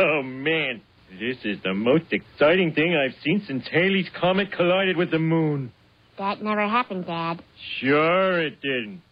Oh, man. This is the most exciting thing I've seen since Halley's Comet collided with the moon. That never happened, Dad. Sure it didn't.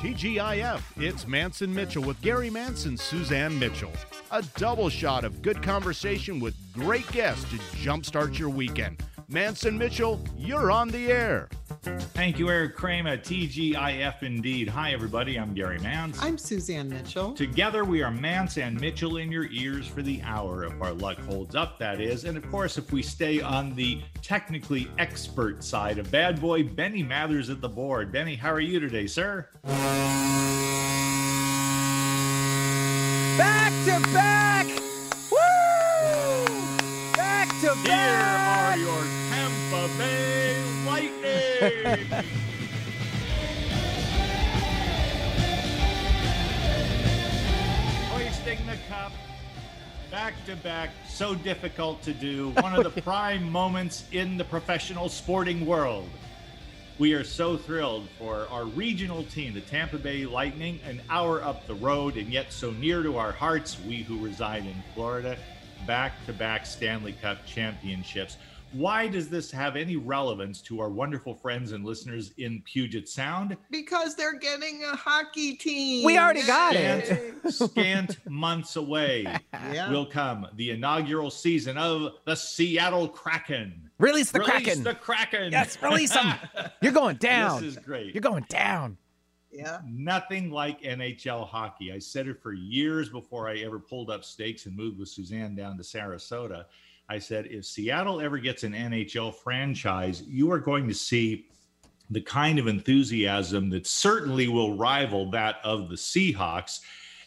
TGIF, it's Mantz and Mitchell with Gary Mantz, Suzanne Mitchell. A double shot of good conversation with great guests to jumpstart your weekend. Mantz and Mitchell, you're on the air. Thank you, Eric Kramer, TGIF indeed. Hi, everybody. I'm Gary Mantz. I'm Suzanne Mitchell. Together, we are Mantz and Mitchell in your ears for the hour, if our luck holds up, that is. And of course, if we stay on the technically expert side of bad boy, Benny Mathers at the board. Benny, how are you today, sir? Back to back! Woo! Back to Here back! are your Tampa Bay Hoisting the cup back to back, so difficult to do. One of the prime moments in the professional sporting world. We are so thrilled for our regional team, the Tampa Bay Lightning, an hour up the road and yet so near to our hearts, we who reside in Florida, back to back Stanley Cup championships. Why does this have any relevance to our wonderful friends and listeners in Puget Sound? Because they're getting a hockey team. We already got Yay. it. Scant months away Yeah. will come the inaugural season of the Seattle Kraken. Release the Release Kraken. the Kraken. Yes, release them. You're going down. This is great. You're going down. yeah. Nothing like NHL hockey. I said it for years before I ever pulled up stakes and moved with Suzanne down to Sarasota. I said, if Seattle ever gets an NHL franchise, you are going to see the kind of enthusiasm that certainly will rival that of the Seahawks.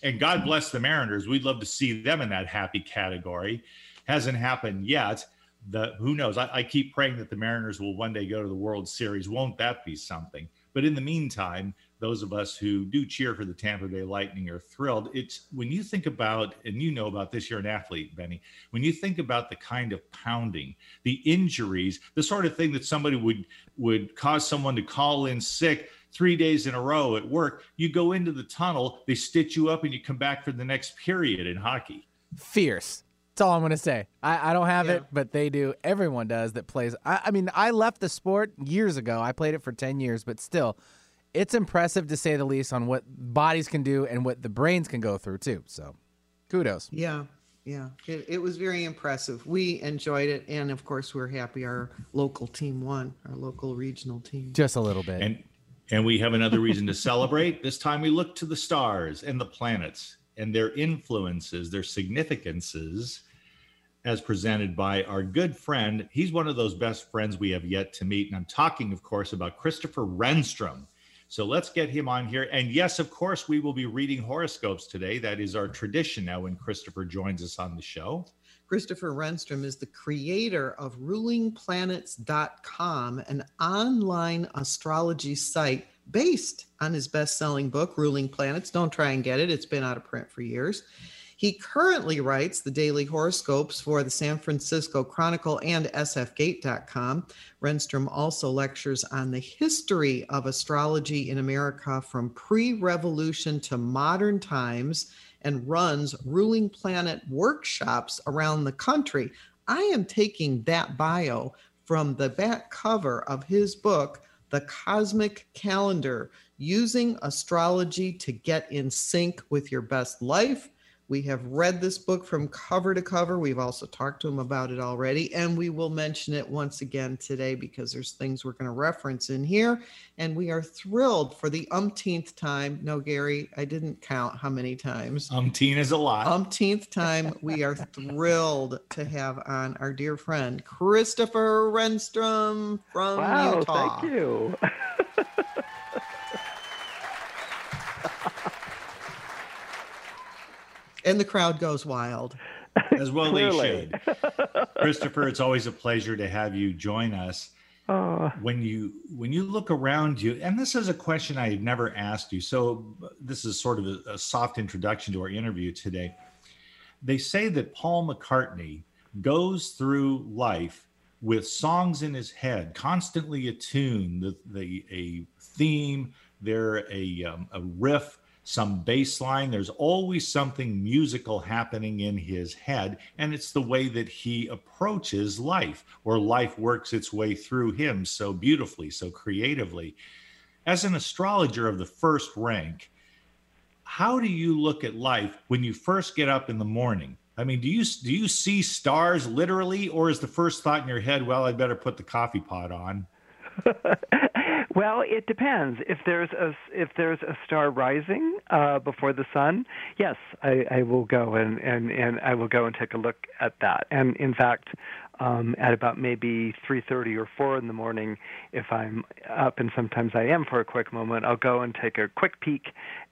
And God bless the Mariners. We'd love to see them in that happy category. Hasn't happened yet. The who knows? I, I keep praying that the Mariners will one day go to the World Series. Won't that be something? But in the meantime, those of us who do cheer for the Tampa Bay Lightning are thrilled. It's when you think about, and you know about this, you're an athlete, Benny. When you think about the kind of pounding, the injuries, the sort of thing that somebody would would cause someone to call in sick three days in a row at work, you go into the tunnel, they stitch you up, and you come back for the next period in hockey. Fierce. That's all I'm going to say. I, I don't have Yeah. it, but they do. Everyone does that plays. I, I mean, I left the sport years ago. I played it for 10 years, but still, it's impressive to say the least on what bodies can do and what the brains can go through, too. So kudos. Yeah. Yeah. It, it was very impressive. We enjoyed it. And of course, we're happy our local team won, our local regional team. Just a little bit. And and we have another reason to celebrate. This time we look to the stars and the planets and their influences, their significances, as presented by our good friend. He's one of those best friends we have yet to meet. And I'm talking, of course, about Christopher Renstrom. So let's get him on here. And yes, of course, we will be reading horoscopes today. That is our tradition now when Christopher joins us on the show. Christopher Renstrom is the creator of rulingplanets.com, an online astrology site based on his best selling book, Ruling Planets. Don't try and get it, it's been out of print for years. He currently writes the daily horoscopes for the San Francisco Chronicle and sfgate.com. Renstrom also lectures on the history of astrology in America from pre revolution to modern times and runs ruling planet workshops around the country. I am taking that bio from the back cover of his book, The Cosmic Calendar Using Astrology to Get in Sync with Your Best Life. We have read this book from cover to cover. We've also talked to him about it already, and we will mention it once again today because there's things we're going to reference in here. And we are thrilled for the umpteenth time. No, Gary, I didn't count how many times. Umpteen is a lot. Umpteenth time, we are thrilled to have on our dear friend Christopher Renstrom from Wow, Utah. thank you. And the crowd goes wild. as well they should. Christopher, it's always a pleasure to have you join us. Oh, When you when you look around you, and this is a question I had never asked you, so this is sort of a, a soft introduction to our interview today. They say that Paul McCartney goes through life with songs in his head, constantly attuned, the, the a theme, there a um, a riff, some bass line. There's always something musical happening in his head, and it's the way that he approaches life, or life works its way through him so beautifully, so creatively. As an astrologer of the first rank, how do you look at life when you first get up in the morning? I mean, do you do you see stars literally, or is the first thought in your head, "Well, I'd better put the coffee pot on"? well, it depends. If there's a if there's a star rising uh, before the sun, yes, I, I will go and, and and I will go and take a look at that. And in fact, um, at about maybe 3:30 or 4 in the morning. If I'm up, and sometimes I am for a quick moment, I'll go and take a quick peek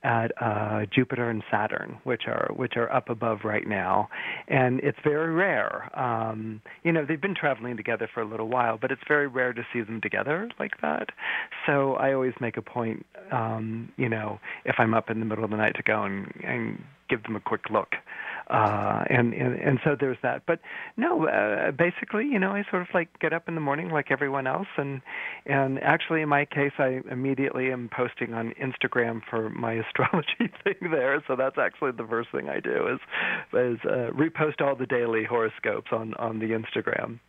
at uh, Jupiter and Saturn, which are which are up above right now, and it's very rare. Um, you know, they've been traveling together for a little while, but it's very rare to see them together like that. So I always make a point, um, you know, if I'm up in the middle of the night, to go and, and give them a quick look uh, and, and and so there's that. But no, uh, basically, you know, I sort of like get up in the morning like everyone else, and and actually, in my case, I immediately am posting on Instagram for my astrology thing there. So that's actually the first thing I do is is uh, repost all the daily horoscopes on on the Instagram.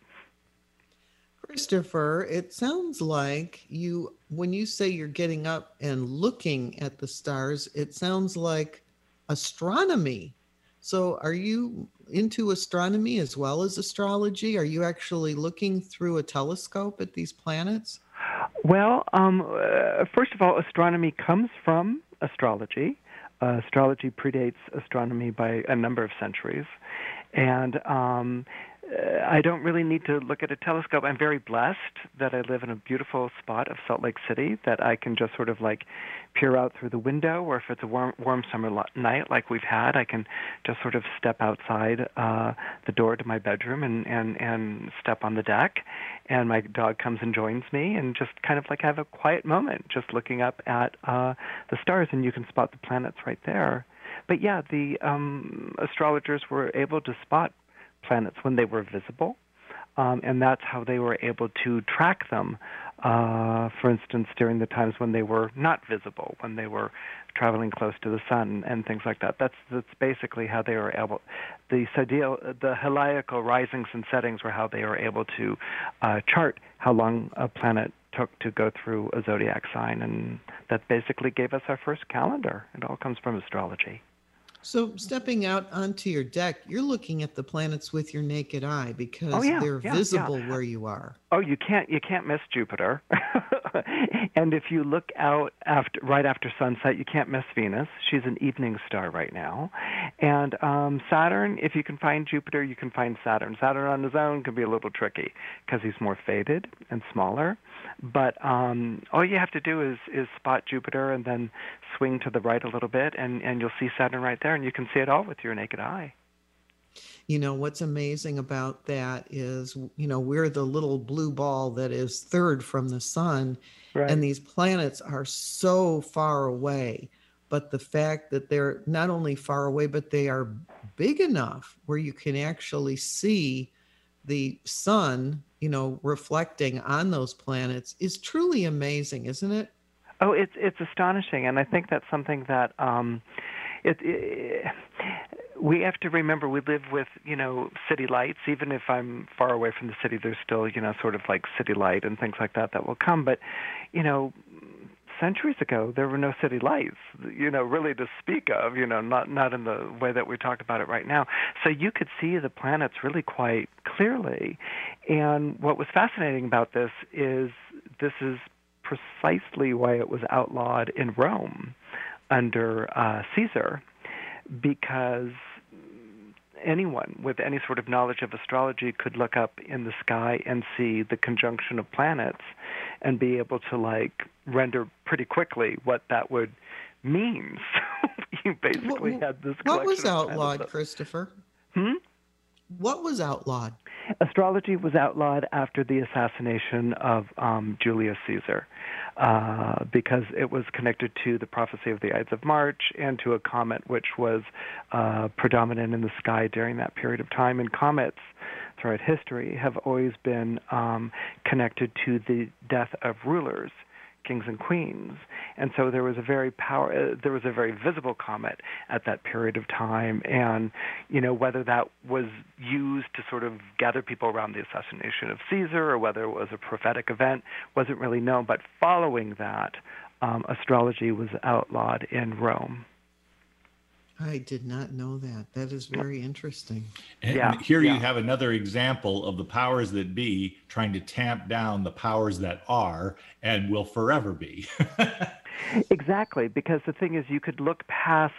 Christopher, it sounds like you, when you say you're getting up and looking at the stars, it sounds like astronomy so, are you into astronomy as well as astrology? Are you actually looking through a telescope at these planets? Well, um, uh, first of all, astronomy comes from astrology. Uh, astrology predates astronomy by a number of centuries. And um, I don't really need to look at a telescope. I'm very blessed that I live in a beautiful spot of Salt Lake City that I can just sort of like peer out through the window, or if it's a warm, warm summer night like we've had, I can just sort of step outside uh, the door to my bedroom and and and step on the deck, and my dog comes and joins me, and just kind of like have a quiet moment, just looking up at uh, the stars, and you can spot the planets right there. But yeah, the um, astrologers were able to spot planets when they were visible. Um, and that's how they were able to track them. Uh, for instance, during the times when they were not visible, when they were traveling close to the sun and things like that. That's that's basically how they were able. The zodiacal, the heliacal risings and settings were how they were able to uh, chart how long a planet took to go through a zodiac sign, and that basically gave us our first calendar. It all comes from astrology. So, stepping out onto your deck, you're looking at the planets with your naked eye because oh, yeah, they're yeah, visible yeah. where you are. Oh, you can't you can't miss Jupiter. and if you look out after right after sunset, you can't miss Venus. She's an evening star right now. And um, Saturn, if you can find Jupiter, you can find Saturn. Saturn on his own can be a little tricky because he's more faded and smaller. But um, all you have to do is is spot Jupiter and then swing to the right a little bit, and and you'll see Saturn right there, and you can see it all with your naked eye. You know what's amazing about that is, you know, we're the little blue ball that is third from the sun, right. and these planets are so far away. But the fact that they're not only far away, but they are big enough where you can actually see the sun you know, reflecting on those planets is truly amazing, isn't it? Oh, it's it's astonishing, and I think that's something that um, it, it we have to remember we live with you know city lights even if i'm far away from the city there's still you know sort of like city light and things like that that will come but you know centuries ago there were no city lights you know really to speak of you know not not in the way that we talk about it right now. So you could see the planets really quite clearly. And what was fascinating about this is this is precisely why it was outlawed in Rome under uh, Caesar because anyone with any sort of knowledge of astrology could look up in the sky and see the conjunction of planets and be able to like render pretty quickly what that would mean. So you basically what, had this. What was outlawed, Christopher? Hmm. What was outlawed? Astrology was outlawed after the assassination of um, Julius Caesar uh, because it was connected to the prophecy of the Ides of March and to a comet which was uh, predominant in the sky during that period of time. And comets, throughout history have always been um, connected to the death of rulers kings and queens. And so there was a very power uh, there was a very visible comet at that period of time and you know whether that was used to sort of gather people around the assassination of Caesar or whether it was a prophetic event wasn't really known but following that um, astrology was outlawed in Rome. I did not know that. That is very interesting. And Yeah, here yeah. you have another example of the powers that be trying to tamp down the powers that are and will forever be. Exactly, because the thing is, you could look past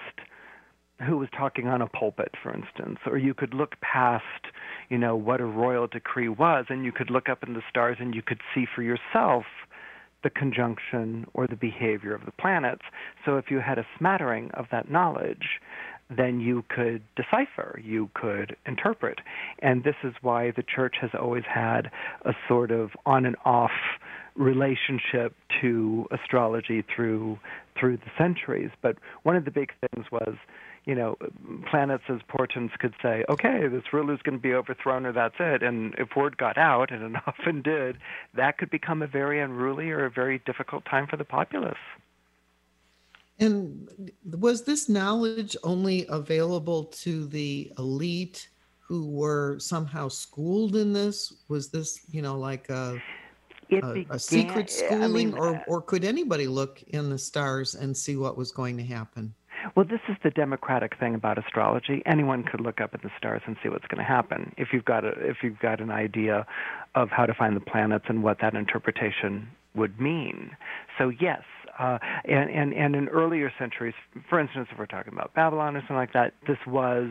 who was talking on a pulpit, for instance, or you could look past, you know, what a royal decree was, and you could look up in the stars and you could see for yourself the conjunction or the behavior of the planets. So if you had a smattering of that knowledge, then you could decipher, you could interpret. And this is why the church has always had a sort of on and off relationship to astrology through through the centuries. But one of the big things was, you know, planets as portents could say, okay, this ruler's going to be overthrown or that's it. And if word got out, and it often did, that could become a very unruly or a very difficult time for the populace. And was this knowledge only available to the elite who were somehow schooled in this? Was this, you know, like a, It a, began, a secret I schooling, mean, or, uh, or could anybody look in the stars and see what was going to happen? Well, this is the democratic thing about astrology. Anyone could look up at the stars and see what's going to happen if you've got a, if you've got an idea of how to find the planets and what that interpretation would mean. So yes, uh, and, and and in earlier centuries, for instance, if we're talking about Babylon or something like that, this was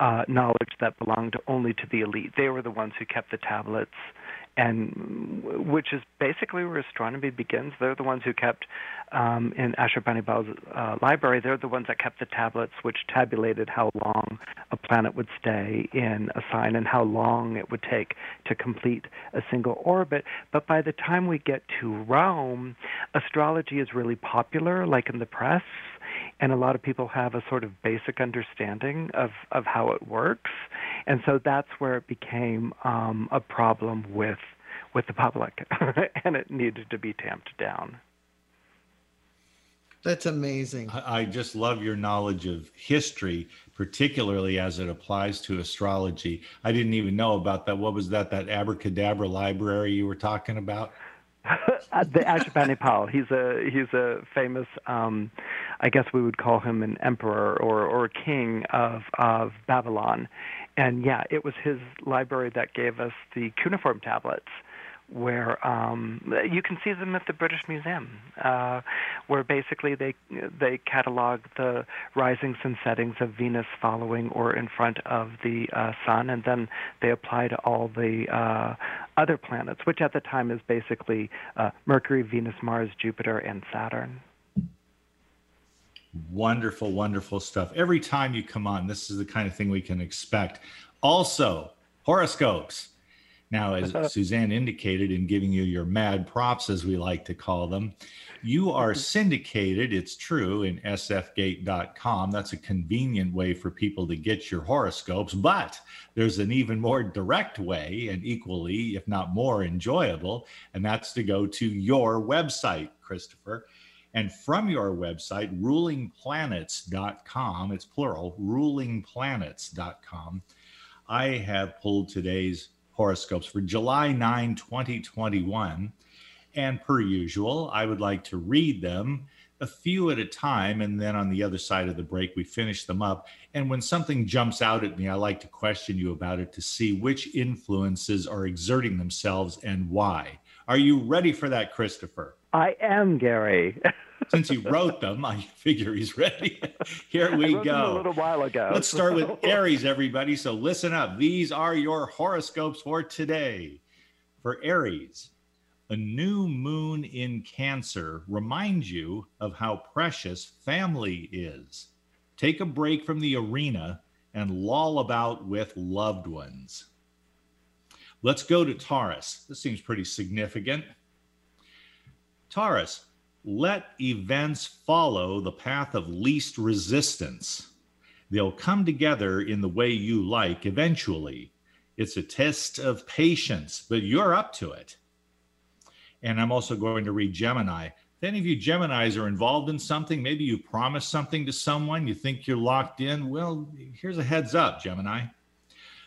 uh, knowledge that belonged only to the elite. They were the ones who kept the tablets, and which is basically where astronomy begins. They're the ones who kept um, in Ashurbanipal's uh, library. They're the ones that kept the tablets, which tabulated how long a planet would stay in a sign and how long it would take to complete a single orbit. But by the time we get to Rome, astrology is really popular, like in the press and a lot of people have a sort of basic understanding of, of how it works, and so that's where it became um, a problem with with the public, and it needed to be tamped down. That's amazing. I I just love your knowledge of history, particularly as it applies to astrology. I didn't even know about that. What was that? That abracadabra library you were talking about? The Ashurbanipal, he's a he's a famous, um, I guess we would call him an emperor or or king of of Babylon, and yeah, it was his library that gave us the cuneiform tablets, where um, you can see them at the British Museum, uh, where basically they they catalog the risings and settings of Venus following or in front of the uh, sun, and then they apply to all the uh, other planets, which at the time is basically uh, Mercury, Venus, Mars, Jupiter, and Saturn. Wonderful, wonderful stuff. Every time you come on, this is the kind of thing we can expect. Also, horoscopes. Now, as Suzanne indicated in giving you your mad props, as we like to call them, you are mm-hmm. syndicated, it's true, in sfgate.com. That's a convenient way for people to get your horoscopes, but there's an even more direct way and equally, if not more enjoyable, and that's to go to your website, Christopher. And from your website, rulingplanets.com, it's plural, rulingplanets.com, I have pulled today's horoscopes for July 9, 2021. And per usual, I would like to read them a few at a time. And then on the other side of the break, we finish them up. And when something jumps out at me, I like to question you about it to see which influences are exerting themselves and why. Are you ready for that, Christopher? I am Gary. Since he wrote them, I figure he's ready. Here we go. a little while ago. Let's start with Aries, everybody. So listen up. These are your horoscopes for today. For Aries, a new moon in Cancer reminds you of how precious family is. Take a break from the arena and loll about with loved ones. Let's go to Taurus. This seems pretty significant. Taurus, let events follow the path of least resistance. They'll come together in the way you like eventually. It's a test of patience, but you're up to it. And I'm also going to read Gemini. If any of you Geminis are involved in something, maybe you promised something to someone, you think you're locked in. Well, here's a heads up, Gemini.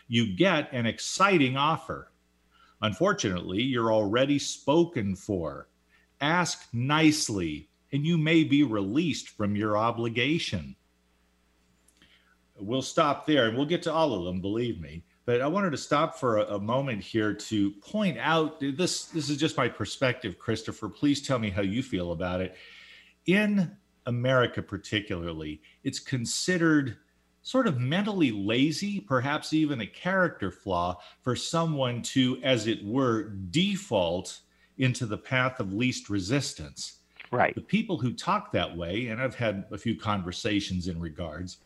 You get an exciting offer. Unfortunately, you're already spoken for. Ask nicely, and you may be released from your obligation. We'll stop there and we'll get to all of them, believe me. But I wanted to stop for a, a, moment here to point out this. This is just my perspective, Christopher. Please tell me how you feel about it. In America, particularly, it's considered sort of mentally lazy, perhaps even a character flaw for someone to, as it were, default into the path of least resistance. Right. The people who talk that way, and I've had a few conversations in regards,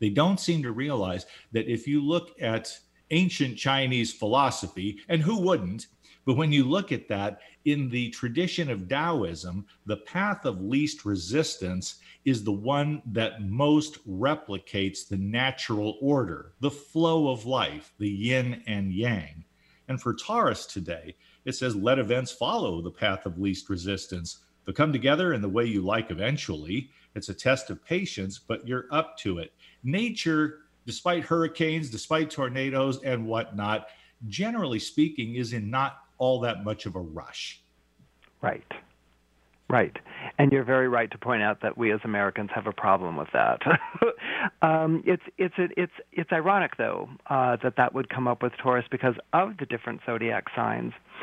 they don't seem to realize that if you look at ancient Chinese philosophy, and who wouldn't, but when you look at that in the tradition of Taoism, the path of least resistance is the one that most replicates the natural order, the flow of life, the yin and yang. And for Taurus today, it says, let events follow the path of least resistance. But come together in the way you like eventually. It's a test of patience, but you're up to it. Nature, despite hurricanes, despite tornadoes and whatnot, generally speaking, is in not all that much of a rush. Right. Right. And you're very right to point out that we as Americans have a problem with that. um, it's it's it's it's ironic though uh, that that would come up with Taurus because of the different zodiac signs.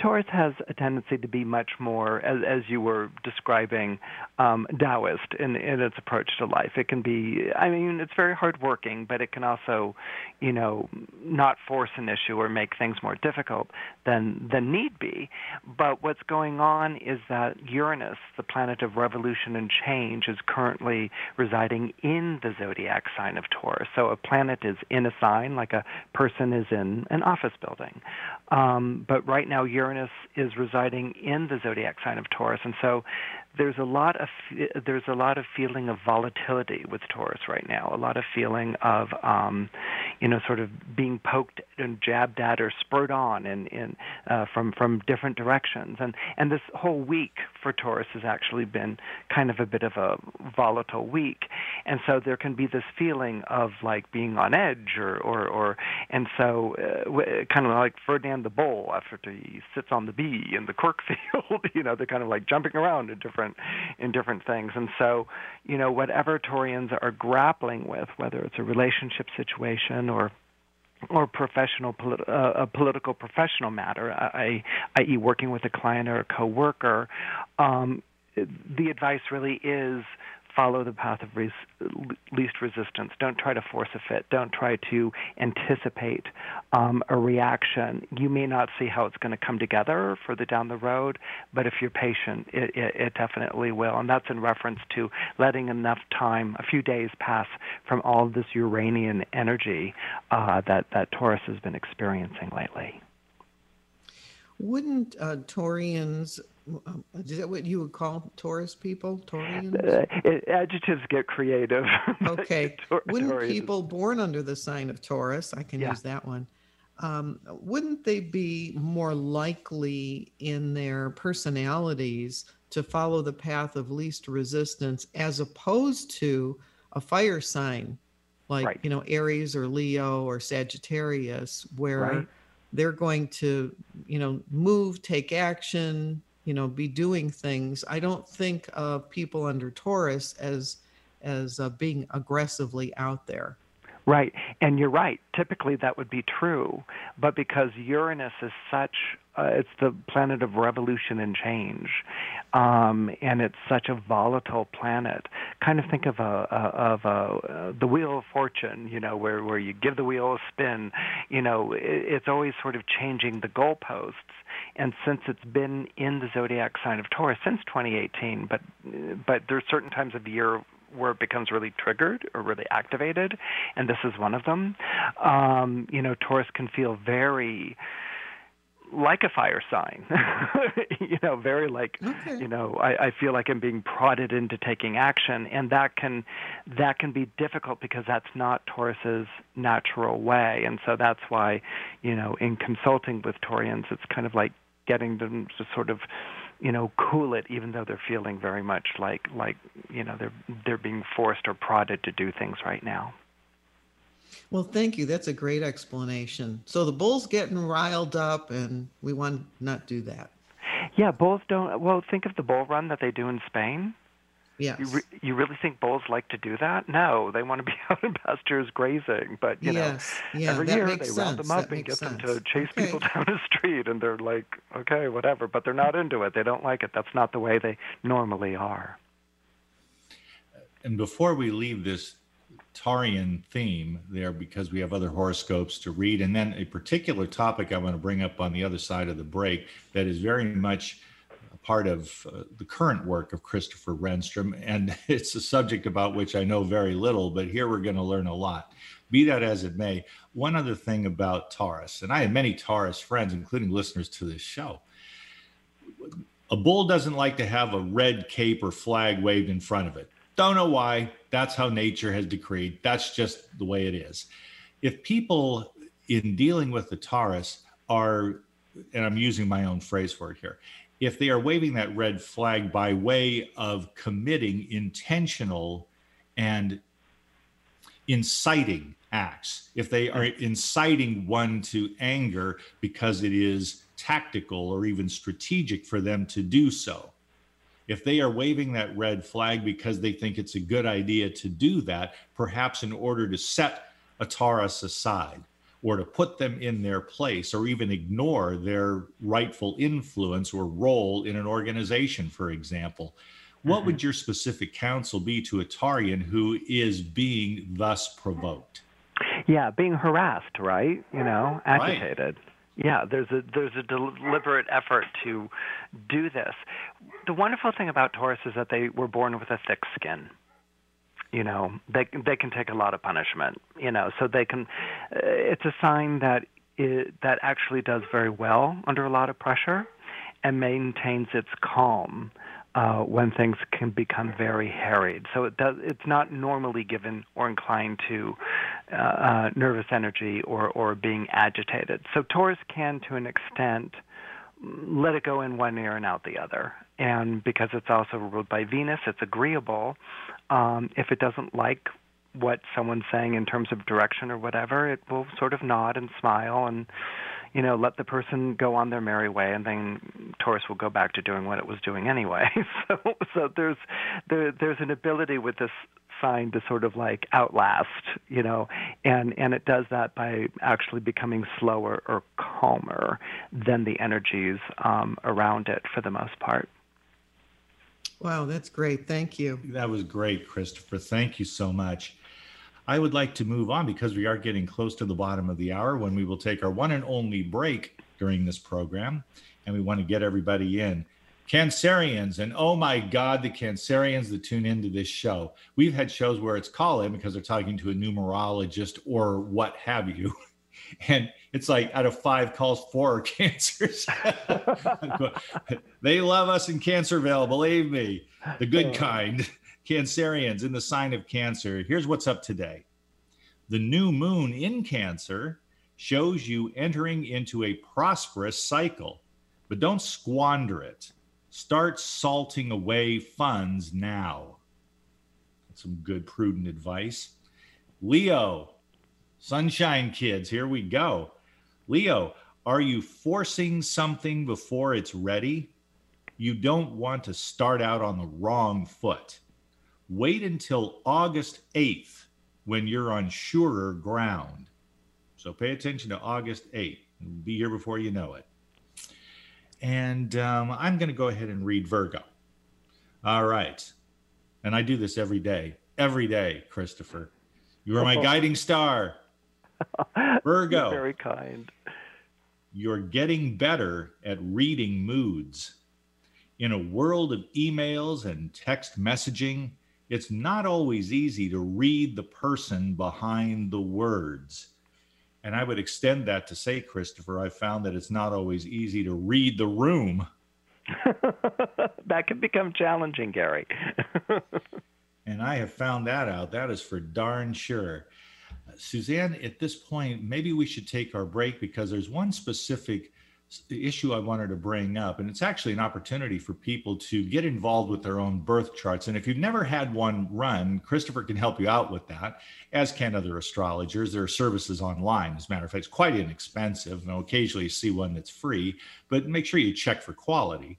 Taurus has a tendency to be much more, as, as you were describing, um, Taoist in, in its approach to life. It can be, I mean, it's very hardworking, but it can also, you know, not force an issue or make things more difficult than than need be. But what's going on is that Uranus, the planet of revolution and change, is currently residing in the zodiac sign of Taurus. So a planet is in a sign, like a person is in an office building. Um, but right now, Uranus is residing in the zodiac sign of Taurus, and so there's a lot of there's a lot of feeling of volatility with Taurus right now. A lot of feeling of um, you know sort of being poked and jabbed at or spurred on in, in uh, from from different directions. And and this whole week for Taurus has actually been kind of a bit of a volatile week. And so there can be this feeling of like being on edge or or, or and so uh, kind of like Ferdinand the Bull after he sits on the bee in the cork field. you know they're kind of like jumping around in different different in different things. And so, you know, whatever Taurians are grappling with, whether it's a relationship situation or or professional uh, a political professional matter, i.e., working with a client or a coworker, um, the advice really is follow the path of res- least resistance. Don't try to force a fit. Don't try to anticipate um, a reaction. You may not see how it's going to come together further down the road, but if you're patient, it, it, it definitely will. And that's in reference to letting enough time, a few days pass from all this Uranian energy uh, that, that Taurus has been experiencing lately. Wouldn't uh, Taurians um, is that what you would call Taurus people? Taurians? Uh, it, adjectives get creative. Okay. wouldn't people born under the sign of Taurus, I can yeah. use that one, um, wouldn't they be more likely in their personalities to follow the path of least resistance as opposed to a fire sign like, right. you know, Aries or Leo or Sagittarius, where right. they're going to, you know, move, take action, you know be doing things. I don't think of people under taurus as as uh, being aggressively out there right. And you're right. Typically that would be true. But because uranus is such uh, it's the planet of revolution and change um, and it's such a volatile planet kind of think of a, of a uh, the wheel of fortune you know where where you give the wheel a spin you know it, it's always sort of changing the goalposts. And since it's been in the zodiac sign of Taurus since 2018, but but there's certain times of the year where it becomes really triggered or really activated, and this is one of them. Um, you know, Taurus can feel very like a fire sign. you know, very like Okay. you know, I, I feel like I'm being prodded into taking action, and that can that can be difficult because that's not Taurus's natural way, and so that's why, you know, in consulting with Taurians, it's kind of like getting them to sort of you know cool it even though they're feeling very much like like you know they're they're being forced or prodded to do things right now Well, thank you. That's a great explanation. So the bull's getting riled up, and we want to not do that. yeah bulls don't well think of the bull run that they do in spain Yes. You, re- you really think bulls like to do that? No, they want to be out in pastures grazing. But you Yes. know, Yeah, every year makes they round them up That and makes get them to chase Okay. people down the street, and they're like, okay, whatever. But they're not into it. They don't like it. That's not the way they normally are. And before we leave this Tarian theme there, because we have other horoscopes to read, and then a particular topic I want to bring up on the other side of the break that is very much a part of uh, the current work of Christopher Renstrom. And it's a subject about which I know very little, but here we're going to learn a lot. Be that as it may, one other thing about Taurus, and I have many Taurus friends, including listeners to this show. A bull doesn't like to have a red cape or flag waved in front of it. Don't know why. That's how nature has decreed. That's just the way it is. If people in dealing with the Taurus are, and I'm using my own phrase for it here, if they are waving that red flag by way of committing intentional and inciting acts, if they are inciting one to anger because it is tactical or even strategic for them to do so, if they are waving that red flag because they think it's a good idea to do that, perhaps in order to set a Taurus aside or to put them in their place or even ignore their rightful influence or role in an organization, for example. What mm-hmm. would your specific counsel be to a Tarian who is being thus provoked? Yeah, being harassed, right? You know, Right. agitated. Yeah, there's a there's a deliberate effort to do this. The wonderful thing about Taurus is that they were born with a thick skin. You know, they they can take a lot of punishment. You know, so they can. Uh, it's a sign that it, that actually does very well under a lot of pressure, and maintains its calm uh, when things can become very harried. So it does. It's not normally given or inclined to uh, uh, nervous energy or or being agitated. So Taurus can, to an extent, let it go in one ear and out the other. And because it's also ruled by Venus, it's agreeable. Um, if it doesn't like what someone's saying in terms of direction or whatever, it will sort of nod and smile and you know let the person go on their merry way, and then Taurus will go back to doing what it was doing anyway. so so there's there there's an ability with this sign to sort of like outlast, you know, and and it does that by actually becoming slower or calmer than the energies um, around it for the most part. Wow, that's great. Thank you. That was great, Christopher. Thank you so much. I would like to move on because we are getting close to the bottom of the hour when we will take our one and only break during this program. And we want to get everybody in. Cancerians, and oh my God, the Cancerians that tune into this show. We've had shows where it's call in because they're talking to a numerologist or what have you. And it's like out of five calls, four are cancers. they love us in Cancerville, believe me, the good kind. Cancerians in the sign of Cancer. Here's what's up today. The new moon in Cancer shows you entering into a prosperous cycle, but don't squander it. Start salting away funds now. That's some good, prudent advice. Leo, sunshine kids, here we go. Leo, are you forcing something before it's ready? You don't want to start out on the wrong foot. Wait until August 8th when you're on surer ground. So pay attention to August 8th. It'll be here before you know it. And um, I'm going to go ahead and read Virgo. All right. And I do this every day. Every day, Christopher. You are my guiding star. Virgo. You're very kind. You're getting better at reading moods. In a world of emails and text messaging, it's not always easy to read the person behind the words. And I would extend that to say, Christopher, I found that it's not always easy to read the room. that can become challenging, Gary. and I have found that out. That is for darn sure. Suzanne, at this point, maybe we should take our break because there's one specific issue I wanted to bring up, and it's actually an opportunity for people to get involved with their own birth charts. And if you've never had one run, Christopher can help you out with that, as can other astrologers. There are services online. As a matter of fact, it's quite inexpensive. And occasionally you see one that's free, but make sure you check for quality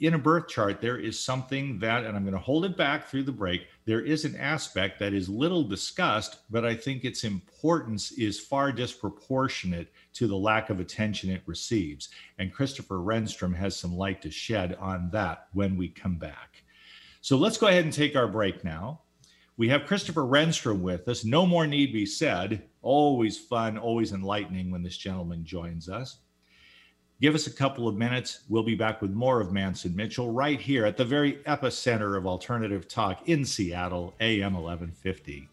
in a birth chart, there is something that, and I'm going to hold it back through the break, there is an aspect that is little discussed, but I think its importance is far disproportionate to the lack of attention it receives. And Christopher Renstrom has some light to shed on that when we come back. So let's go ahead and take our break now. We have Christopher Renstrom with us. No more need be said. Always fun, always enlightening when this gentleman joins us. Give us a couple of minutes. We'll be back with more of Mantz and Mitchell right here at the very epicenter of alternative talk in Seattle, AM 1150.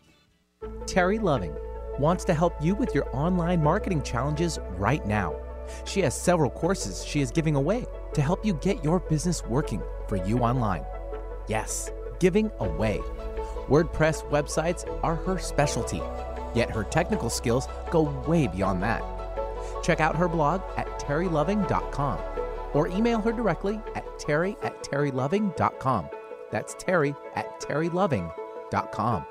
Terry Loving wants to help you with your online marketing challenges right now. She has several courses she is giving away to help you get your business working for you online. Yes, giving away. WordPress websites are her specialty, yet her technical skills go way beyond that. Check out her blog at terryloving.com or email her directly at terry at terryloving.com. That's terry at terryloving.com.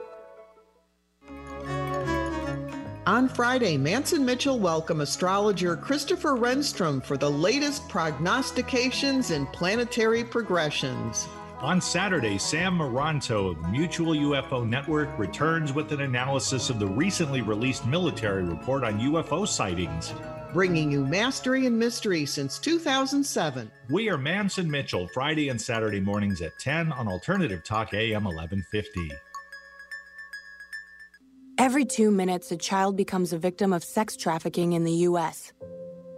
On Friday, Mantz and Mitchell welcome astrologer Christopher Renstrom for the latest prognostications and planetary progressions. On Saturday, Sam Maranto of Mutual UFO Network returns with an analysis of the recently released military report on UFO sightings bringing you mastery and mystery since 2007. We are Mantz and Mitchell, Friday and Saturday mornings at 10 on Alternative Talk AM 1150. Every two minutes, a child becomes a victim of sex trafficking in the U.S.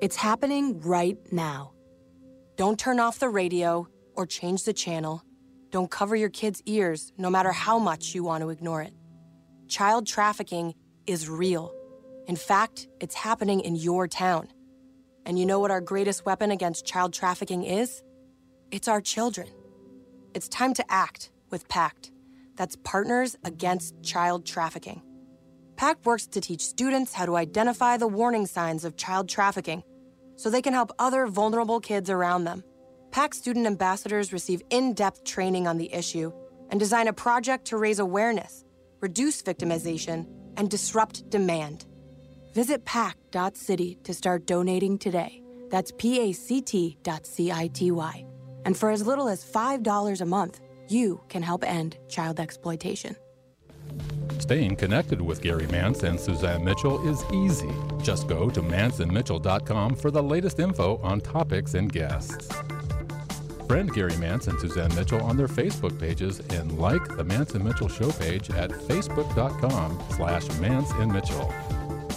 It's happening right now. Don't turn off the radio or change the channel. Don't cover your kids' ears, no matter how much you want to ignore it. Child trafficking is real in fact, it's happening in your town. And you know what our greatest weapon against child trafficking is? It's our children. It's time to act with PACT. That's Partners Against Child Trafficking. PACT works to teach students how to identify the warning signs of child trafficking so they can help other vulnerable kids around them. PACT student ambassadors receive in depth training on the issue and design a project to raise awareness, reduce victimization, and disrupt demand. Visit pact.city to start donating today. That's P-A-C-T dot C-I-T-Y. And for as little as $5 a month, you can help end child exploitation. Staying connected with Gary Mantz and Suzanne Mitchell is easy. Just go to mantzandmitchell.com for the latest info on topics and guests. Friend Gary Mantz and Suzanne Mitchell on their Facebook pages and like the Mantz and Mitchell show page at facebook.com slash Mantz and Mitchell.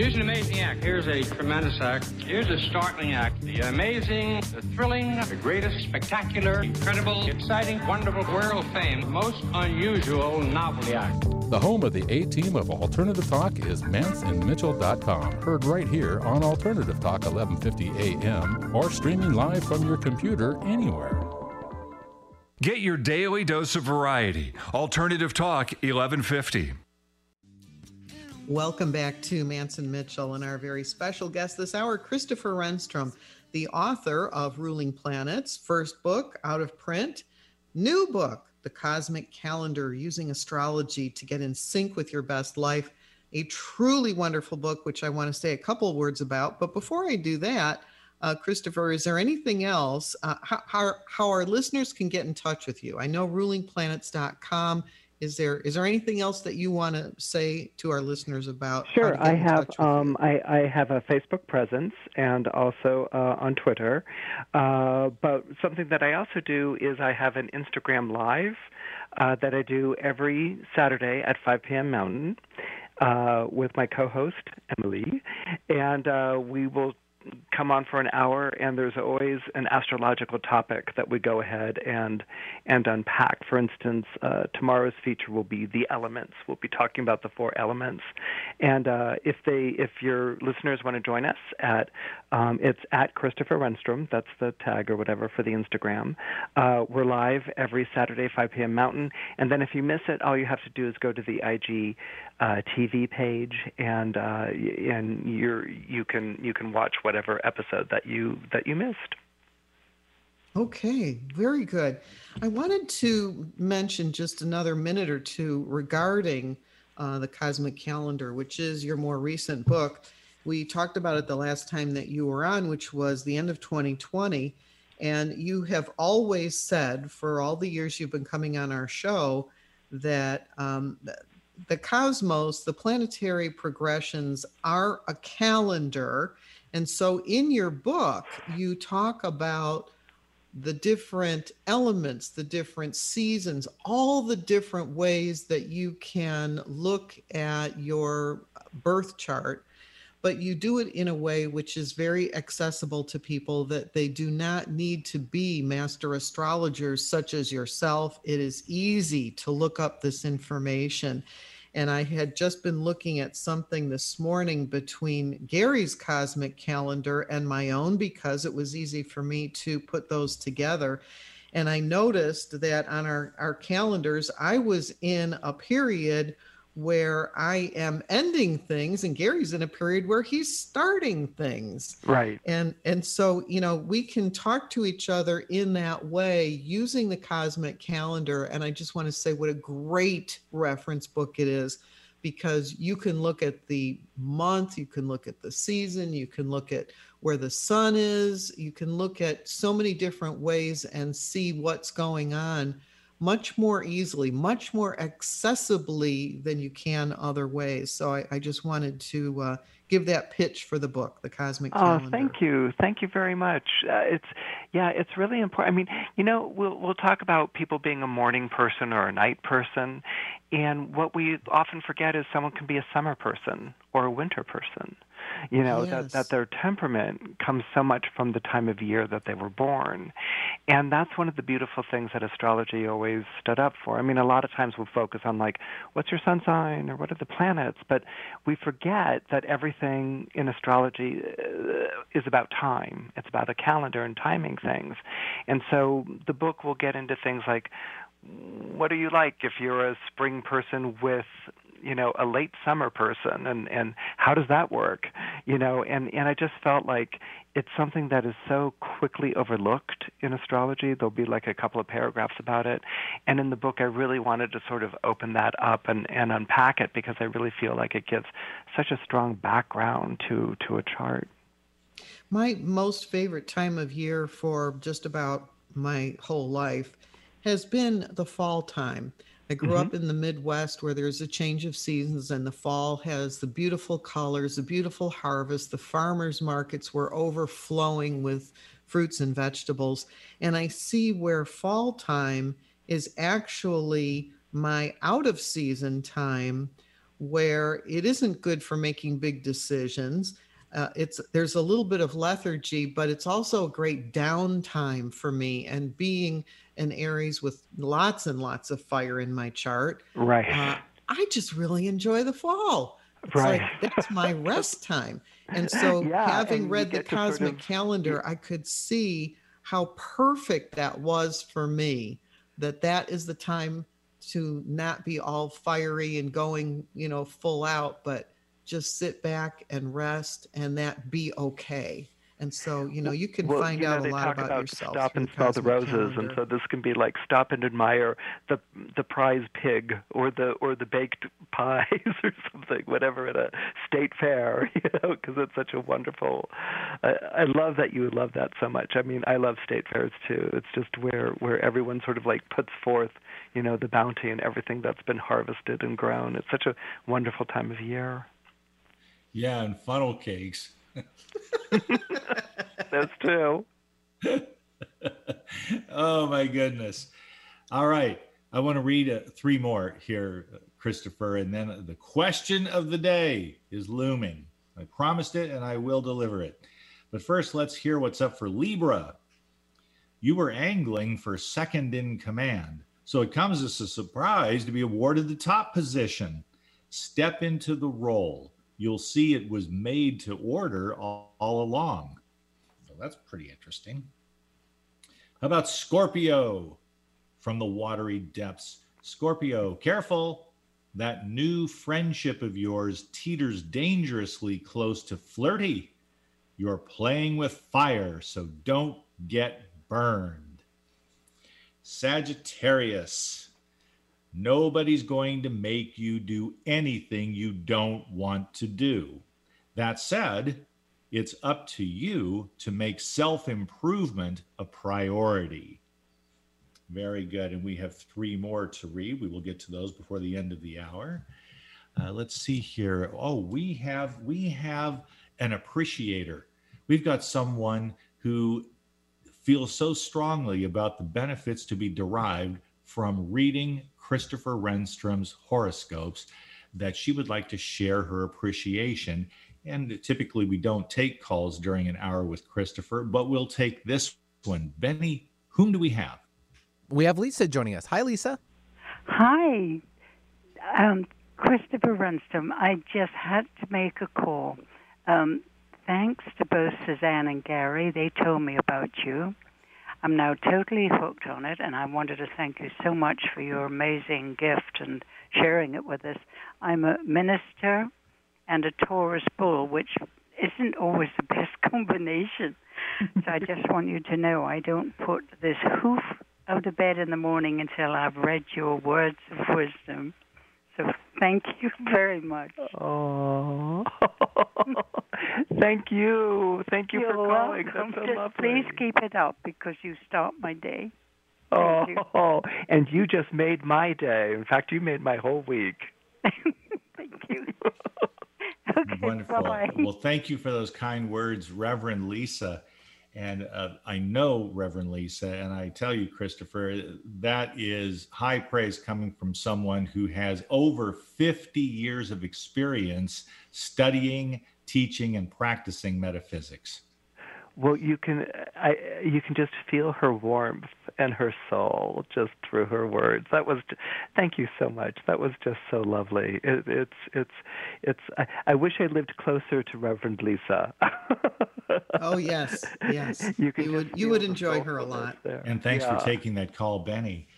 Here's an amazing act. Here's a tremendous act. Here's a startling act. The amazing, the thrilling, the greatest, spectacular, incredible, exciting, wonderful, world fame, most unusual novelty act. The home of the A team of Alternative Talk is mantzandmitchell.com. Heard right here on Alternative Talk 1150 AM or streaming live from your computer anywhere. Get your daily dose of variety. Alternative Talk 1150. Welcome back to Mantz and Mitchell and our very special guest this hour, Christopher Renstrom, the author of Ruling Planets, first book out of print, new book, The Cosmic Calendar Using Astrology to Get in Sync with Your Best Life. A truly wonderful book, which I want to say a couple words about. But before I do that, uh, Christopher, is there anything else? Uh, how, how, how our listeners can get in touch with you? I know rulingplanets.com is there is there anything else that you want to say to our listeners about? Sure, I have um, I, I, have a Facebook presence and also uh, on Twitter. Uh, but something that I also do is I have an Instagram live uh, that I do every Saturday at 5 p.m. Mountain uh, with my co-host Emily, and uh, we will come on for an hour, and there's always an astrological topic that we go ahead and and unpack. For instance, uh, tomorrow's feature will be the elements. We'll be talking about the four elements, and uh, if they if your listeners want to join us at um, it's at Christopher Renstrom. That's the tag or whatever for the Instagram. Uh, we're live every Saturday, 5 p.m. Mountain, and then if you miss it, all you have to do is go to the IG uh, TV page, and uh, and you you can you can watch whatever episode that you that you missed. Okay, very good. I wanted to mention just another minute or two regarding uh, the Cosmic Calendar, which is your more recent book. We talked about it the last time that you were on, which was the end of 2020. And you have always said, for all the years you've been coming on our show, that um, the cosmos, the planetary progressions are a calendar. And so in your book, you talk about the different elements, the different seasons, all the different ways that you can look at your birth chart, but you do it in a way which is very accessible to people that they do not need to be master astrologers such as yourself. It is easy to look up this information and I had just been looking at something this morning between Gary's cosmic calendar and my own because it was easy for me to put those together. And I noticed that on our, our calendars, I was in a period where I am ending things and Gary's in a period where he's starting things. Right. And and so, you know, we can talk to each other in that way using the cosmic calendar and I just want to say what a great reference book it is because you can look at the month, you can look at the season, you can look at where the sun is, you can look at so many different ways and see what's going on much more easily, much more accessibly than you can other ways. So I, I just wanted to uh, give that pitch for the book, The Cosmic oh, Calendar. thank you, thank you very much. Uh, it's yeah, it's really important. I mean, you know, we'll we'll talk about people being a morning person or a night person, and what we often forget is someone can be a summer person or a winter person you know yes. that that their temperament comes so much from the time of year that they were born. And that's one of the beautiful things that astrology always stood up for. I mean a lot of times we'll focus on like what's your sun sign or what are the planets? But we forget that everything in astrology uh, is about time. It's about a calendar and timing things. And so the book will get into things like what are you like if you're a spring person with you know a late summer person and and how does that work? You know and and i just felt like it's something that is so quickly overlooked in astrology. There'll be like a couple of paragraphs about it. And in the book i really wanted to sort of open that up and and unpack it because i really feel like it gives such a strong background to to a chart. My most favorite time of year for just about my whole life has been the fall time I grew mm-hmm. up in the Midwest where there's a change of seasons, and the fall has the beautiful colors, the beautiful harvest. The farmers markets were overflowing with fruits and vegetables. And I see where fall time is actually my out of season time where it isn't good for making big decisions. Uh, it's there's a little bit of lethargy, but it's also a great downtime for me. And being an Aries with lots and lots of fire in my chart. Right. Uh, I just really enjoy the fall. It's right. Like, that's my rest time. And so, yeah, having and read the cosmic sort of, calendar, I could see how perfect that was for me. That that is the time to not be all fiery and going, you know, full out, but just sit back and rest and that be okay. And so, you know, you can well, find you know, out a lot talk about, about yourself. Stop and smell the roses, calendar. and so this can be like stop and admire the the prize pig or the or the baked pies or something, whatever at a state fair, you know, because it's such a wonderful. I, I love that you love that so much. I mean, I love state fairs too. It's just where where everyone sort of like puts forth, you know, the bounty and everything that's been harvested and grown. It's such a wonderful time of year. Yeah, and funnel cakes. That's true. oh my goodness. All right. I want to read uh, three more here, Christopher, and then the question of the day is looming. I promised it and I will deliver it. But first, let's hear what's up for Libra. You were angling for second in command, so it comes as a surprise to be awarded the top position. Step into the role. You'll see it was made to order all, all along. So that's pretty interesting. How about Scorpio from the watery depths? Scorpio, careful. That new friendship of yours teeters dangerously close to flirty. You're playing with fire, so don't get burned. Sagittarius, nobody's going to make you do anything you don't want to do. That said, it's up to you to make self improvement a priority. Very good. And we have three more to read. We will get to those before the end of the hour. Uh, let's see here. Oh, we have we have an appreciator. We've got someone who feels so strongly about the benefits to be derived from reading Christopher Renstrom's horoscopes that she would like to share her appreciation. And typically we don't take calls during an hour with Christopher, but we'll take this one. Benny, whom do we have? We have Lisa joining us. Hi, Lisa. Hi, um, Christopher Renstrom. I just had to make a call. Um, thanks to both Suzanne and Gary, they told me about you. I'm now totally hooked on it, and I wanted to thank you so much for your amazing gift and sharing it with us. I'm a minister and a Taurus bull, which isn't always the best combination. so I just want you to know I don't put this hoof out of bed in the morning until I've read your words of wisdom. So thank you very much. Oh, thank you, thank you You're for calling. welcome. That's so Just lovely. please keep it up because you start my day. Oh, you. and you just made my day. In fact, you made my whole week. Thank you. okay, Wonderful. bye. Well, thank you for those kind words, Reverend Lisa. And uh, I know Reverend Lisa, and I tell you, Christopher, that is high praise coming from someone who has over 50 years of experience studying, teaching, and practicing metaphysics. Well, you can I you can just feel her warmth and her soul just through her words. That was thank you so much. That was just so lovely. It, it's it's it's I, I wish I lived closer to Reverend Lisa. Oh yes, yes. You you would you would enjoy her a lot. there. And thanks Yeah. for taking that call, Benny.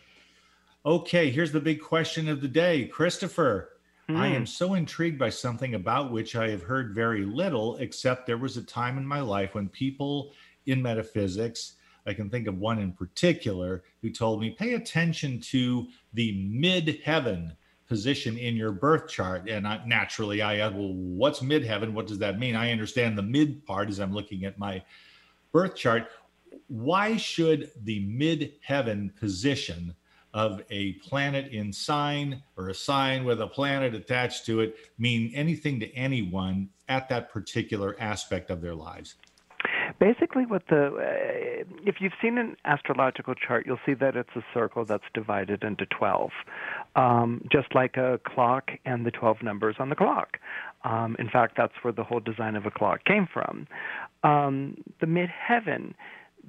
Okay, here's the big question of the day. Christopher, I Hmm. am so intrigued by something about which I have heard very little, except there was a time in my life when people in metaphysics, I can think of one in particular, who told me pay attention to the mid heaven position in your birth chart. And I, naturally, I asked, well, what's mid heaven? What does that mean? I understand the mid part as I'm looking at my birth chart. Why should the mid heaven position of a planet in sign or a sign with a planet attached to it mean anything to anyone at that particular aspect of their lives? Basically, what the uh, if you've seen an astrological chart, you'll see that it's a circle that's divided into twelve, um, just like a clock and the twelve numbers on the clock. Um, in fact, that's where the whole design of a clock came from. Um, the midheaven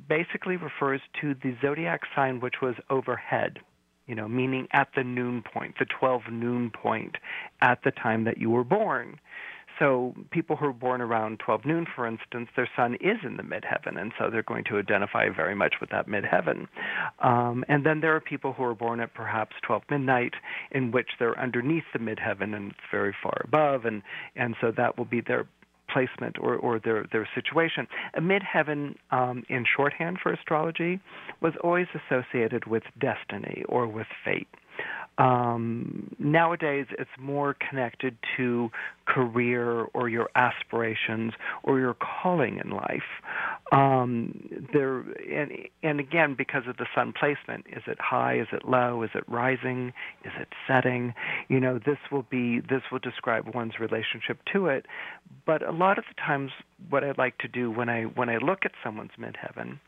basically refers to the zodiac sign which was overhead. You know, meaning at the noon point, the 12 noon point at the time that you were born. So people who are born around 12 noon, for instance, their sun is in the midheaven, and so they're going to identify very much with that midheaven. Um, and then there are people who are born at perhaps 12 midnight, in which they're underneath the midheaven and it's very far above, and and so that will be their placement or, or their, their situation. Midheaven, um, in shorthand for astrology, was always associated with destiny or with fate. Um, nowadays, it's more connected to career or your aspirations or your calling in life. Um, there and and again, because of the sun placement, is it high? Is it low? Is it rising? Is it setting? You know, this will be this will describe one's relationship to it. But a lot of the times, what I like to do when I when I look at someone's midheaven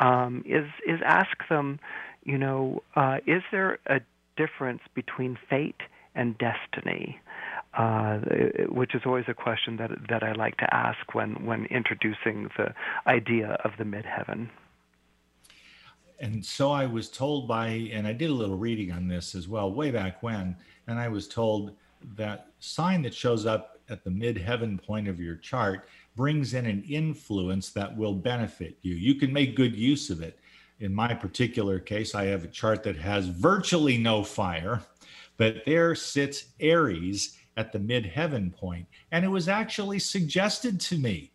um, is is ask them, you know, uh, is there a difference between fate and destiny. uh, which is always a question that that I like to ask when when introducing the idea of the midheaven. And so I was told by, and I did a little reading on this as well, way back when, and I was told that sign that shows up at the midheaven point of your chart brings in an influence that will benefit you. You can make good use of it. In my particular case, I have a chart that has virtually no fire, but there sits Aries at the midheaven point. And it was actually suggested to me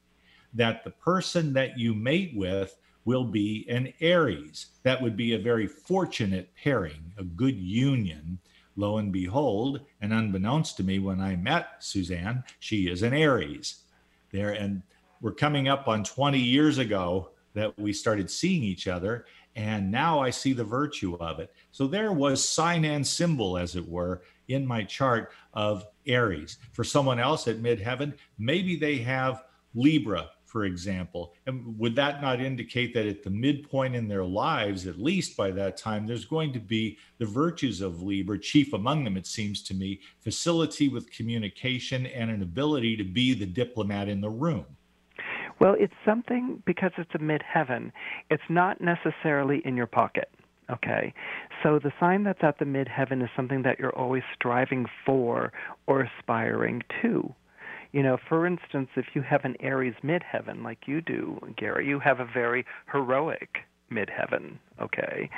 that the person that you mate with will be an Aries. That would be a very fortunate pairing, a good union. Lo and behold, and unbeknownst to me when I met Suzanne, she is an Aries. There, and we're coming up on 20 years ago that we started seeing each other. And now I see the virtue of it. So there was sign and symbol, as it were, in my chart of Aries. For someone else at midheaven, maybe they have Libra, for example. And would that not indicate that at the midpoint in their lives, at least by that time, there's going to be the virtues of Libra, chief among them, it seems to me, facility with communication and an ability to be the diplomat in the room? Well, it's something because it's a midheaven. It's not necessarily in your pocket. Okay. So the sign that's at the midheaven is something that you're always striving for or aspiring to. You know, for instance, if you have an Aries midheaven like you do, Gary, you have a very heroic midheaven. Okay,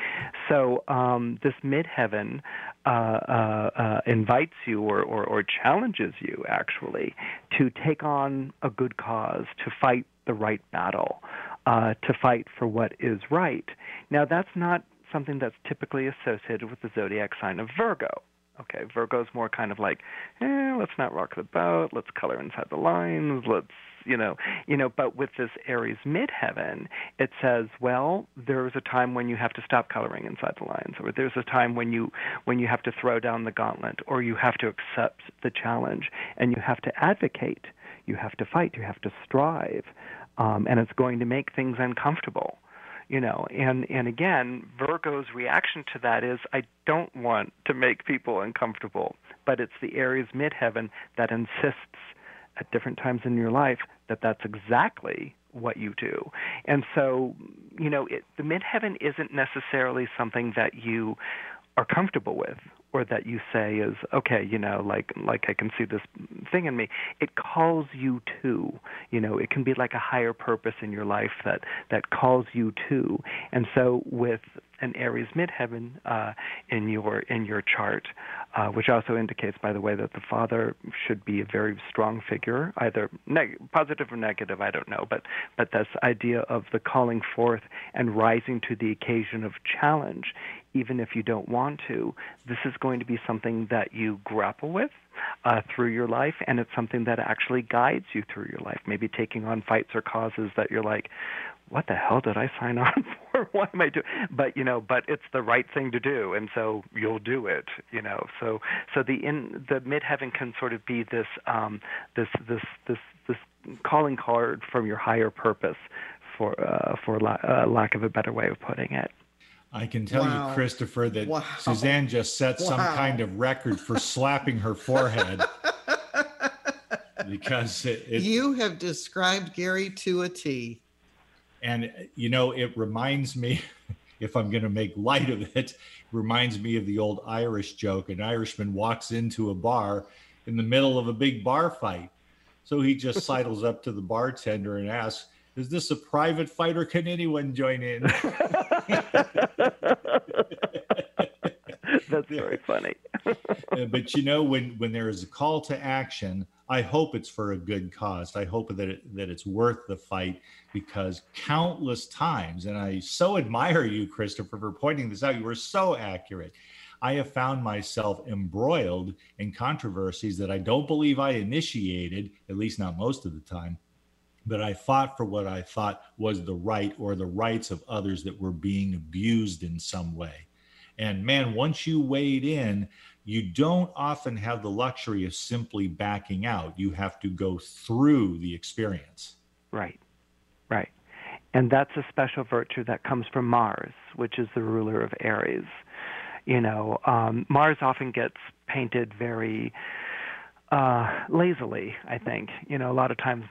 so um, this midheaven uh, uh, uh, invites you or, or, or challenges you actually to take on a good cause, to fight the right battle, uh, to fight for what is right. Now, that's not something that's typically associated with the zodiac sign of Virgo. Okay, Virgo's more kind of like, eh, let's not rock the boat, let's color inside the lines, let's you know, you know, but with this Aries midheaven, it says, well, there's a time when you have to stop coloring inside the lines, or there's a time when you when you have to throw down the gauntlet, or you have to accept the challenge, and you have to advocate, you have to fight, you have to strive, um, and it's going to make things uncomfortable you know and and again virgo's reaction to that is i don't want to make people uncomfortable but it's the aries midheaven that insists at different times in your life that that's exactly what you do. And so, you know, it, the midheaven isn't necessarily something that you are comfortable with or that you say is okay you know like like i can see this thing in me it calls you to you know it can be like a higher purpose in your life that that calls you to. And so with an Aries midheaven uh, in your in your chart, uh, which also indicates, by the way, that the father should be a very strong figure, either neg- positive or negative. I don't know, but but this idea of the calling forth and rising to the occasion of challenge, even if you don't want to. This is going to be something that you grapple with uh, through your life, and it's something that actually guides you through your life. Maybe taking on fights or causes that you're like, what the hell did I sign on for? Why am I doing? But you know, but it's the right thing to do, and so you'll do it. You know, so so the in the midheaven can sort of be this um, this this this this calling card from your higher purpose, for uh, for la- uh, lack of a better way of putting it. I can tell wow. you, Christopher, that wow. Suzanne just set wow. some kind of record for slapping her forehead. because it, it, you have described Gary to a T. And, uh, you know, it reminds me, if I'm going to make light of it, it reminds me of the old Irish joke. An Irishman walks into a bar in the middle of a big bar fight. So he just sidles up to the bartender and asks, Is this a private fight or can anyone join in? That's very funny. Uh, but you know, when when there is a call to action, I hope it's for a good cause. I hope that it, that it's worth the fight because countless times, and I so admire you, Christopher, for pointing this out. You were so accurate. I have found myself embroiled in controversies that I don't believe I initiated, at least not most of the time, but I fought for what I thought was the right or the rights of others that were being abused in some way. And man, once you wade in, you don't often have the luxury of simply backing out. You have to go through the experience. Right, right. And that's a special virtue that comes from Mars, which is the ruler of Aries. You know, um, Mars often gets painted very uh, lazily. I think you know a lot of times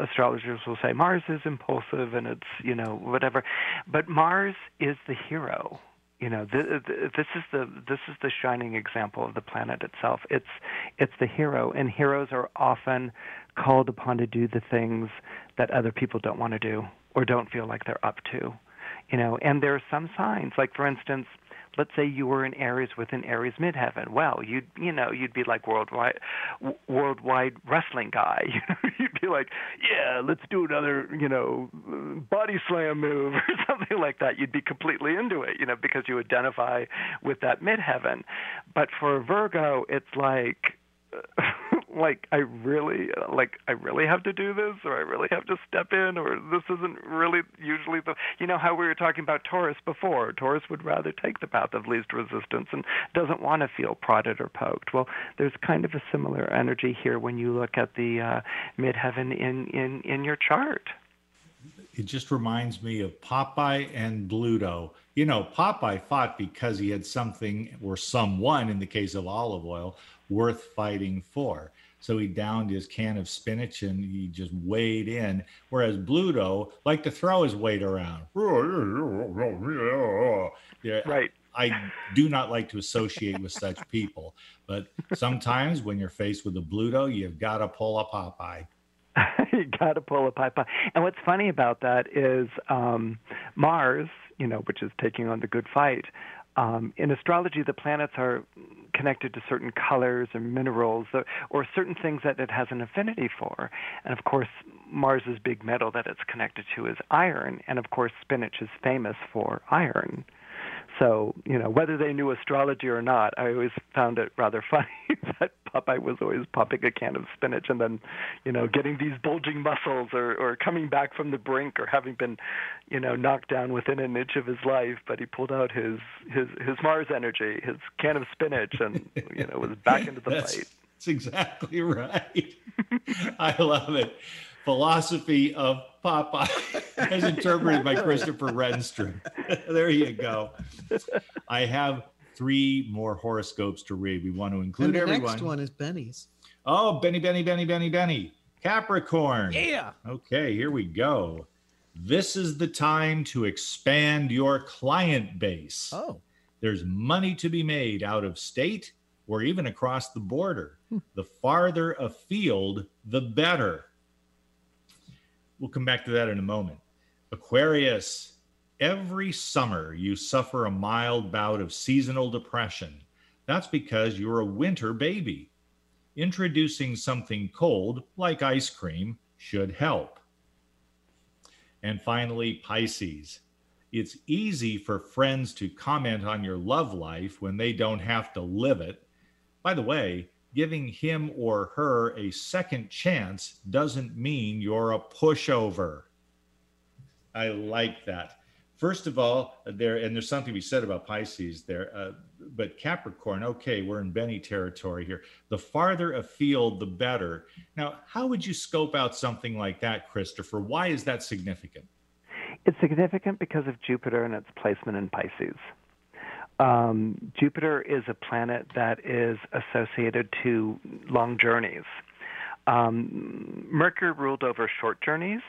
astrologers will say Mars is impulsive and it's you know whatever, but Mars is the hero. You know, th- th- this is the this is the shining example of the planet itself. It's it's the hero, and heroes are often called upon to do the things that other people don't want to do or don't feel like they're up to. You know, and there are some signs, like for instance, let's say you were in Aries with an Aries midheaven. Well, you'd you know you'd be like worldwide worldwide wrestling guy. You know, you'd be like, yeah, let's do another you know body slam move or something like that. You'd be completely into it, you know, because you identify with that midheaven. But for Virgo, it's like like I really like I really have to do this or I really have to step in or this isn't really usually the you know how we were talking about Taurus before Taurus would rather take the path of least resistance and doesn't want to feel prodded or poked well there's kind of a similar energy here when you look at the uh, midheaven in in in your chart it just reminds me of Popeye and Bluto. You know, Popeye fought because he had something or someone, in the case of Olive Oyl, worth fighting for. So he downed his can of spinach and he just weighed in. Whereas Bluto liked to throw his weight around. Yeah, right. I do not like to associate with such people. But sometimes when you're faced with a Bluto, you've got to pull a Popeye. you got to pull a Popeye. And what's funny about that is um, Mars, you know, which is taking on the good fight, um, in astrology, the planets are connected to certain colors or minerals or, or, certain things that it has an affinity for. And of course, Mars's big metal that it's connected to is iron. And of course, spinach is famous for iron. So, you know, whether they knew astrology or not, I always found it rather funny that Popeye was always popping a can of spinach and then, you know, getting these bulging muscles or, or coming back from the brink or having been, you know, knocked down within an inch of his life, but he pulled out his his his Mars energy, his can of spinach and you know, was back into the that's, fight. That's exactly right. I love it philosophy of Popeye as interpreted by Christopher Renstrom. there you go. I have three more horoscopes to read. We want to include and the everyone. next one is Benny's. Oh, Benny, Benny, Benny, Benny, Benny. Capricorn. Yeah. Okay, here we go. This is the time to expand your client base. Oh. There's money to be made out of state or even across the border. Hmm. The farther afield, the better. We'll come back to that in a moment. Aquarius, every summer you suffer a mild bout of seasonal depression. That's because you're a winter baby. Introducing something cold, like ice cream, should help. And finally, Pisces. It's easy for friends to comment on your love life when they don't have to live it. By the way, giving him or her a second chance doesn't mean you're a pushover. I like that. First of all, there and there's something to be said about Pisces there, uh, but Capricorn. Okay, we're in Benny territory here. The farther afield, the better. Now, how would you scope out something like that, Christopher? Why is that significant? It's significant because of Jupiter and its placement in Pisces. Um, Jupiter is a planet that is associated to long journeys. Um, Mercury ruled over short journeys,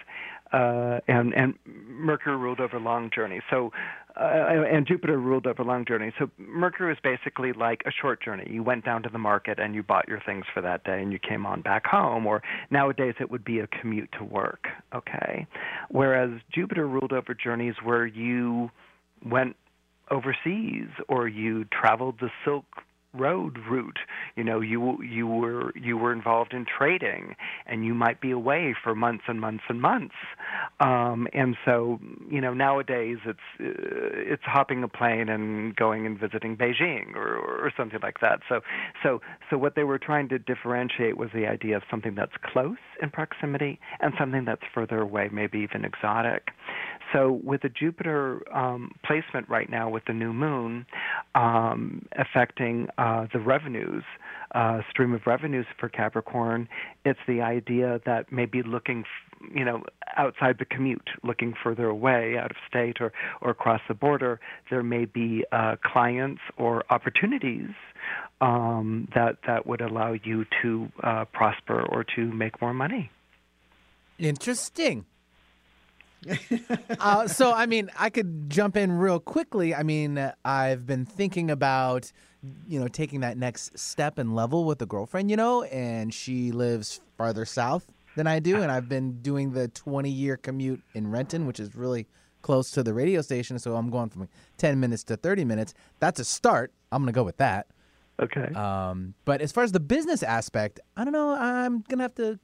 uh, and and Mercury ruled over long journeys. So, uh, and Jupiter ruled over long journeys. So Mercury was basically like a short journey. You went down to the market and you bought your things for that day, and you came on back home. Or nowadays it would be a commute to work. Okay, whereas Jupiter ruled over journeys where you went overseas or you traveled the Silk Road route. You know, you you were you were involved in trading, and you might be away for months and months and months. Um, and so, you know, nowadays it's uh, it's hopping a plane and going and visiting Beijing or, or something like that. So so so what they were trying to differentiate was the idea of something that's close in proximity and something that's further away, maybe even exotic. So, with the Jupiter um, placement right now with the new moon um, affecting uh, the revenues, uh, stream of revenues for Capricorn, it's the idea that maybe looking, you know, outside the commute, looking further away, out of state or, or across the border, there may be uh, clients or opportunities um, that that would allow you to uh, prosper or to make more money. Interesting. Uh, so, I mean, I could jump in real quickly. I mean, I've been thinking about, you know, taking that next step and level with a girlfriend, you know, and she lives farther south than I do. And I've been doing the 20 year commute in Renton, which is really close to the radio station. So I'm going from 10 minutes to 30 minutes. That's a start. I'm going to go with that. Okay. Um, but as far as the business aspect, I don't know. I'm going to have to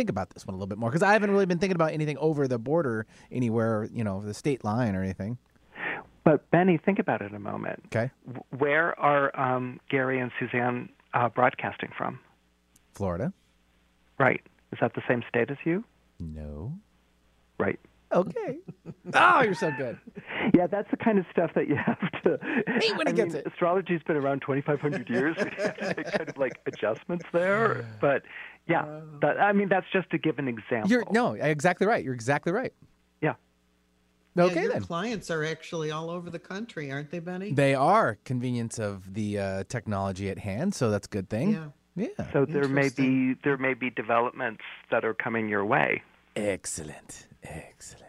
think about this one a little bit more because I haven't really been thinking about anything over the border anywhere, you know, the state line or anything. But Benny, think about it a moment. Okay. Where are um, Gary and Suzanne uh, broadcasting from? Florida. Right. Is that the same state as you? No. Right. Okay. oh, you're so good. Yeah, that's the kind of stuff that you have to. Hey, when he I gets mean, it. Astrology's been around 2,500 years. We have to make kind of like adjustments there. But yeah, that, I mean, that's just to give an example. You're no, exactly right. You're exactly right. Yeah. Okay yeah, your then. clients are actually all over the country, aren't they, Benny? They are convenience of the uh, technology at hand, so that's a good thing. Yeah. Yeah. So there may be there may be developments that are coming your way. Excellent. Excellent.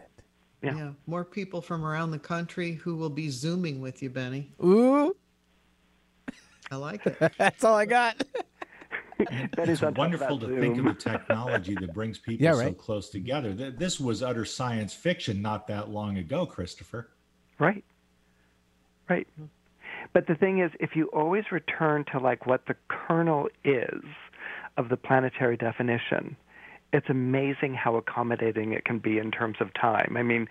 Yeah. More people from around the country who will be zooming with you, Benny. Ooh. I like it. That's all I got. That it's is on top of wonderful to think of the technology that brings people Yeah, so close together. This was utter science fiction not that long ago, Christopher. Right. Right. But the thing is, if you always return to like what the kernel is of the planetary definition, it's amazing how accommodating it can be in terms of time. I mean,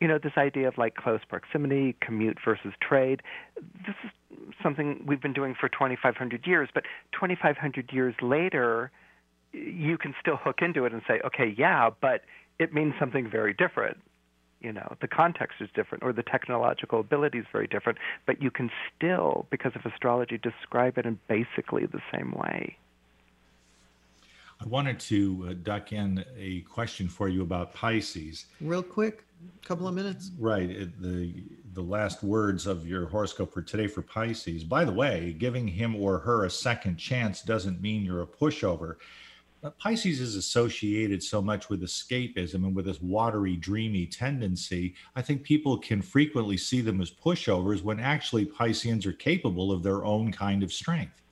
you know, this idea of like close proximity, commute versus trade, this is something we've been doing for 2,500 years, but 2,500 years later, you can still hook into it and say, okay, yeah, but it means something very different you know the context is different or the technological ability is very different but you can still because of astrology describe it in basically the same way I wanted to uh, duck in a question for you about Pisces. Real quick, a couple of minutes. Right, it, the the last words of your horoscope for today for Pisces. By the way, giving him or her a second chance doesn't mean you're a pushover. But Pisces is associated so much with escapism and with this watery, dreamy tendency. I think people can frequently see them as pushovers when actually Pisceans are capable of their own kind of strength.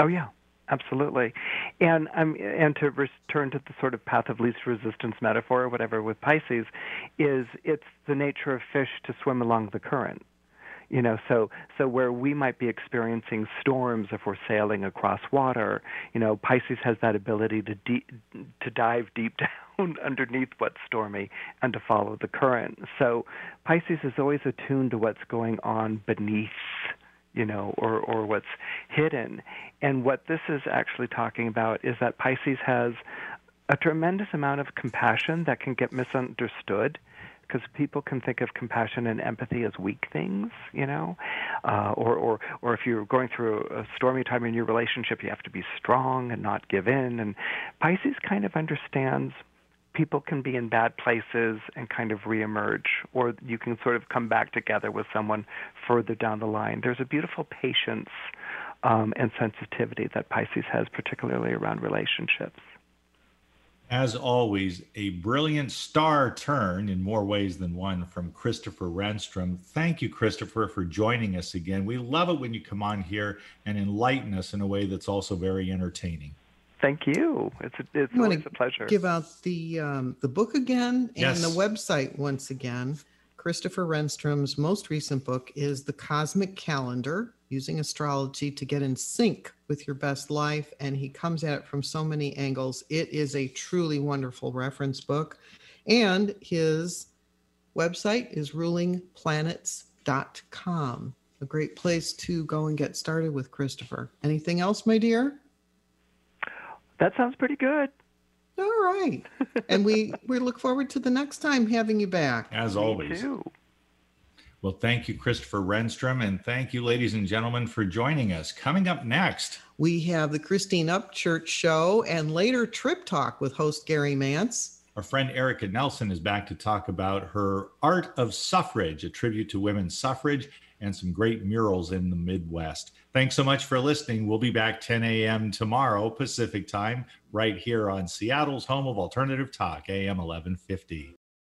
oh yeah absolutely. And um, and to return to the sort of path of least resistance metaphor or whatever with pisces is it's the nature of fish to swim along the current you know so so where we might be experiencing storms if we're sailing across water you know pisces has that ability to de- to dive deep down underneath what's stormy and to follow the current. So pisces is always attuned to what's going on beneath you know or or what's hidden and what this is actually talking about is that pisces has a tremendous amount of compassion that can get misunderstood because people can think of compassion and empathy as weak things, you know, uh, or or or if you're going through a stormy time in your relationship, you have to be strong and not give in. And Pisces kind of understands people can be in bad places and kind of reemerge, or you can sort of come back together with someone further down the line. There's a beautiful patience um, and sensitivity that Pisces has, particularly around relationships. As always, a brilliant star turn in more ways than one from Christopher Renstrom. Thank you, Christopher, for joining us again. We love it when you come on here and enlighten us in a way that's also very entertaining. Thank you. It's it's always a pleasure. Give out the um, the book again and the website once again. Christopher Renstrom's most recent book is The Cosmic Calendar Using Astrology to Get in Sync with Your Best Life. And he comes at it from so many angles. It is a truly wonderful reference book. And his website is rulingplanets.com. A great place to go and get started with Christopher. Anything else, my dear? That sounds pretty good. All right. and we we look forward to the next time having you back. As always. Well, thank you, Christopher Renstrom, and thank you, ladies and gentlemen, for joining us. Coming up next, we have the Christine Upchurch Show and later Trip Talk with host Gary Mantz. Our friend Erica Nelson is back to talk about her Art of Suffrage, a tribute to women's suffrage, and some great murals in the Midwest. Thanks so much for listening. We'll be back 10 a.m. tomorrow, Pacific time, right here on Seattle's home of alternative talk, AM 1150.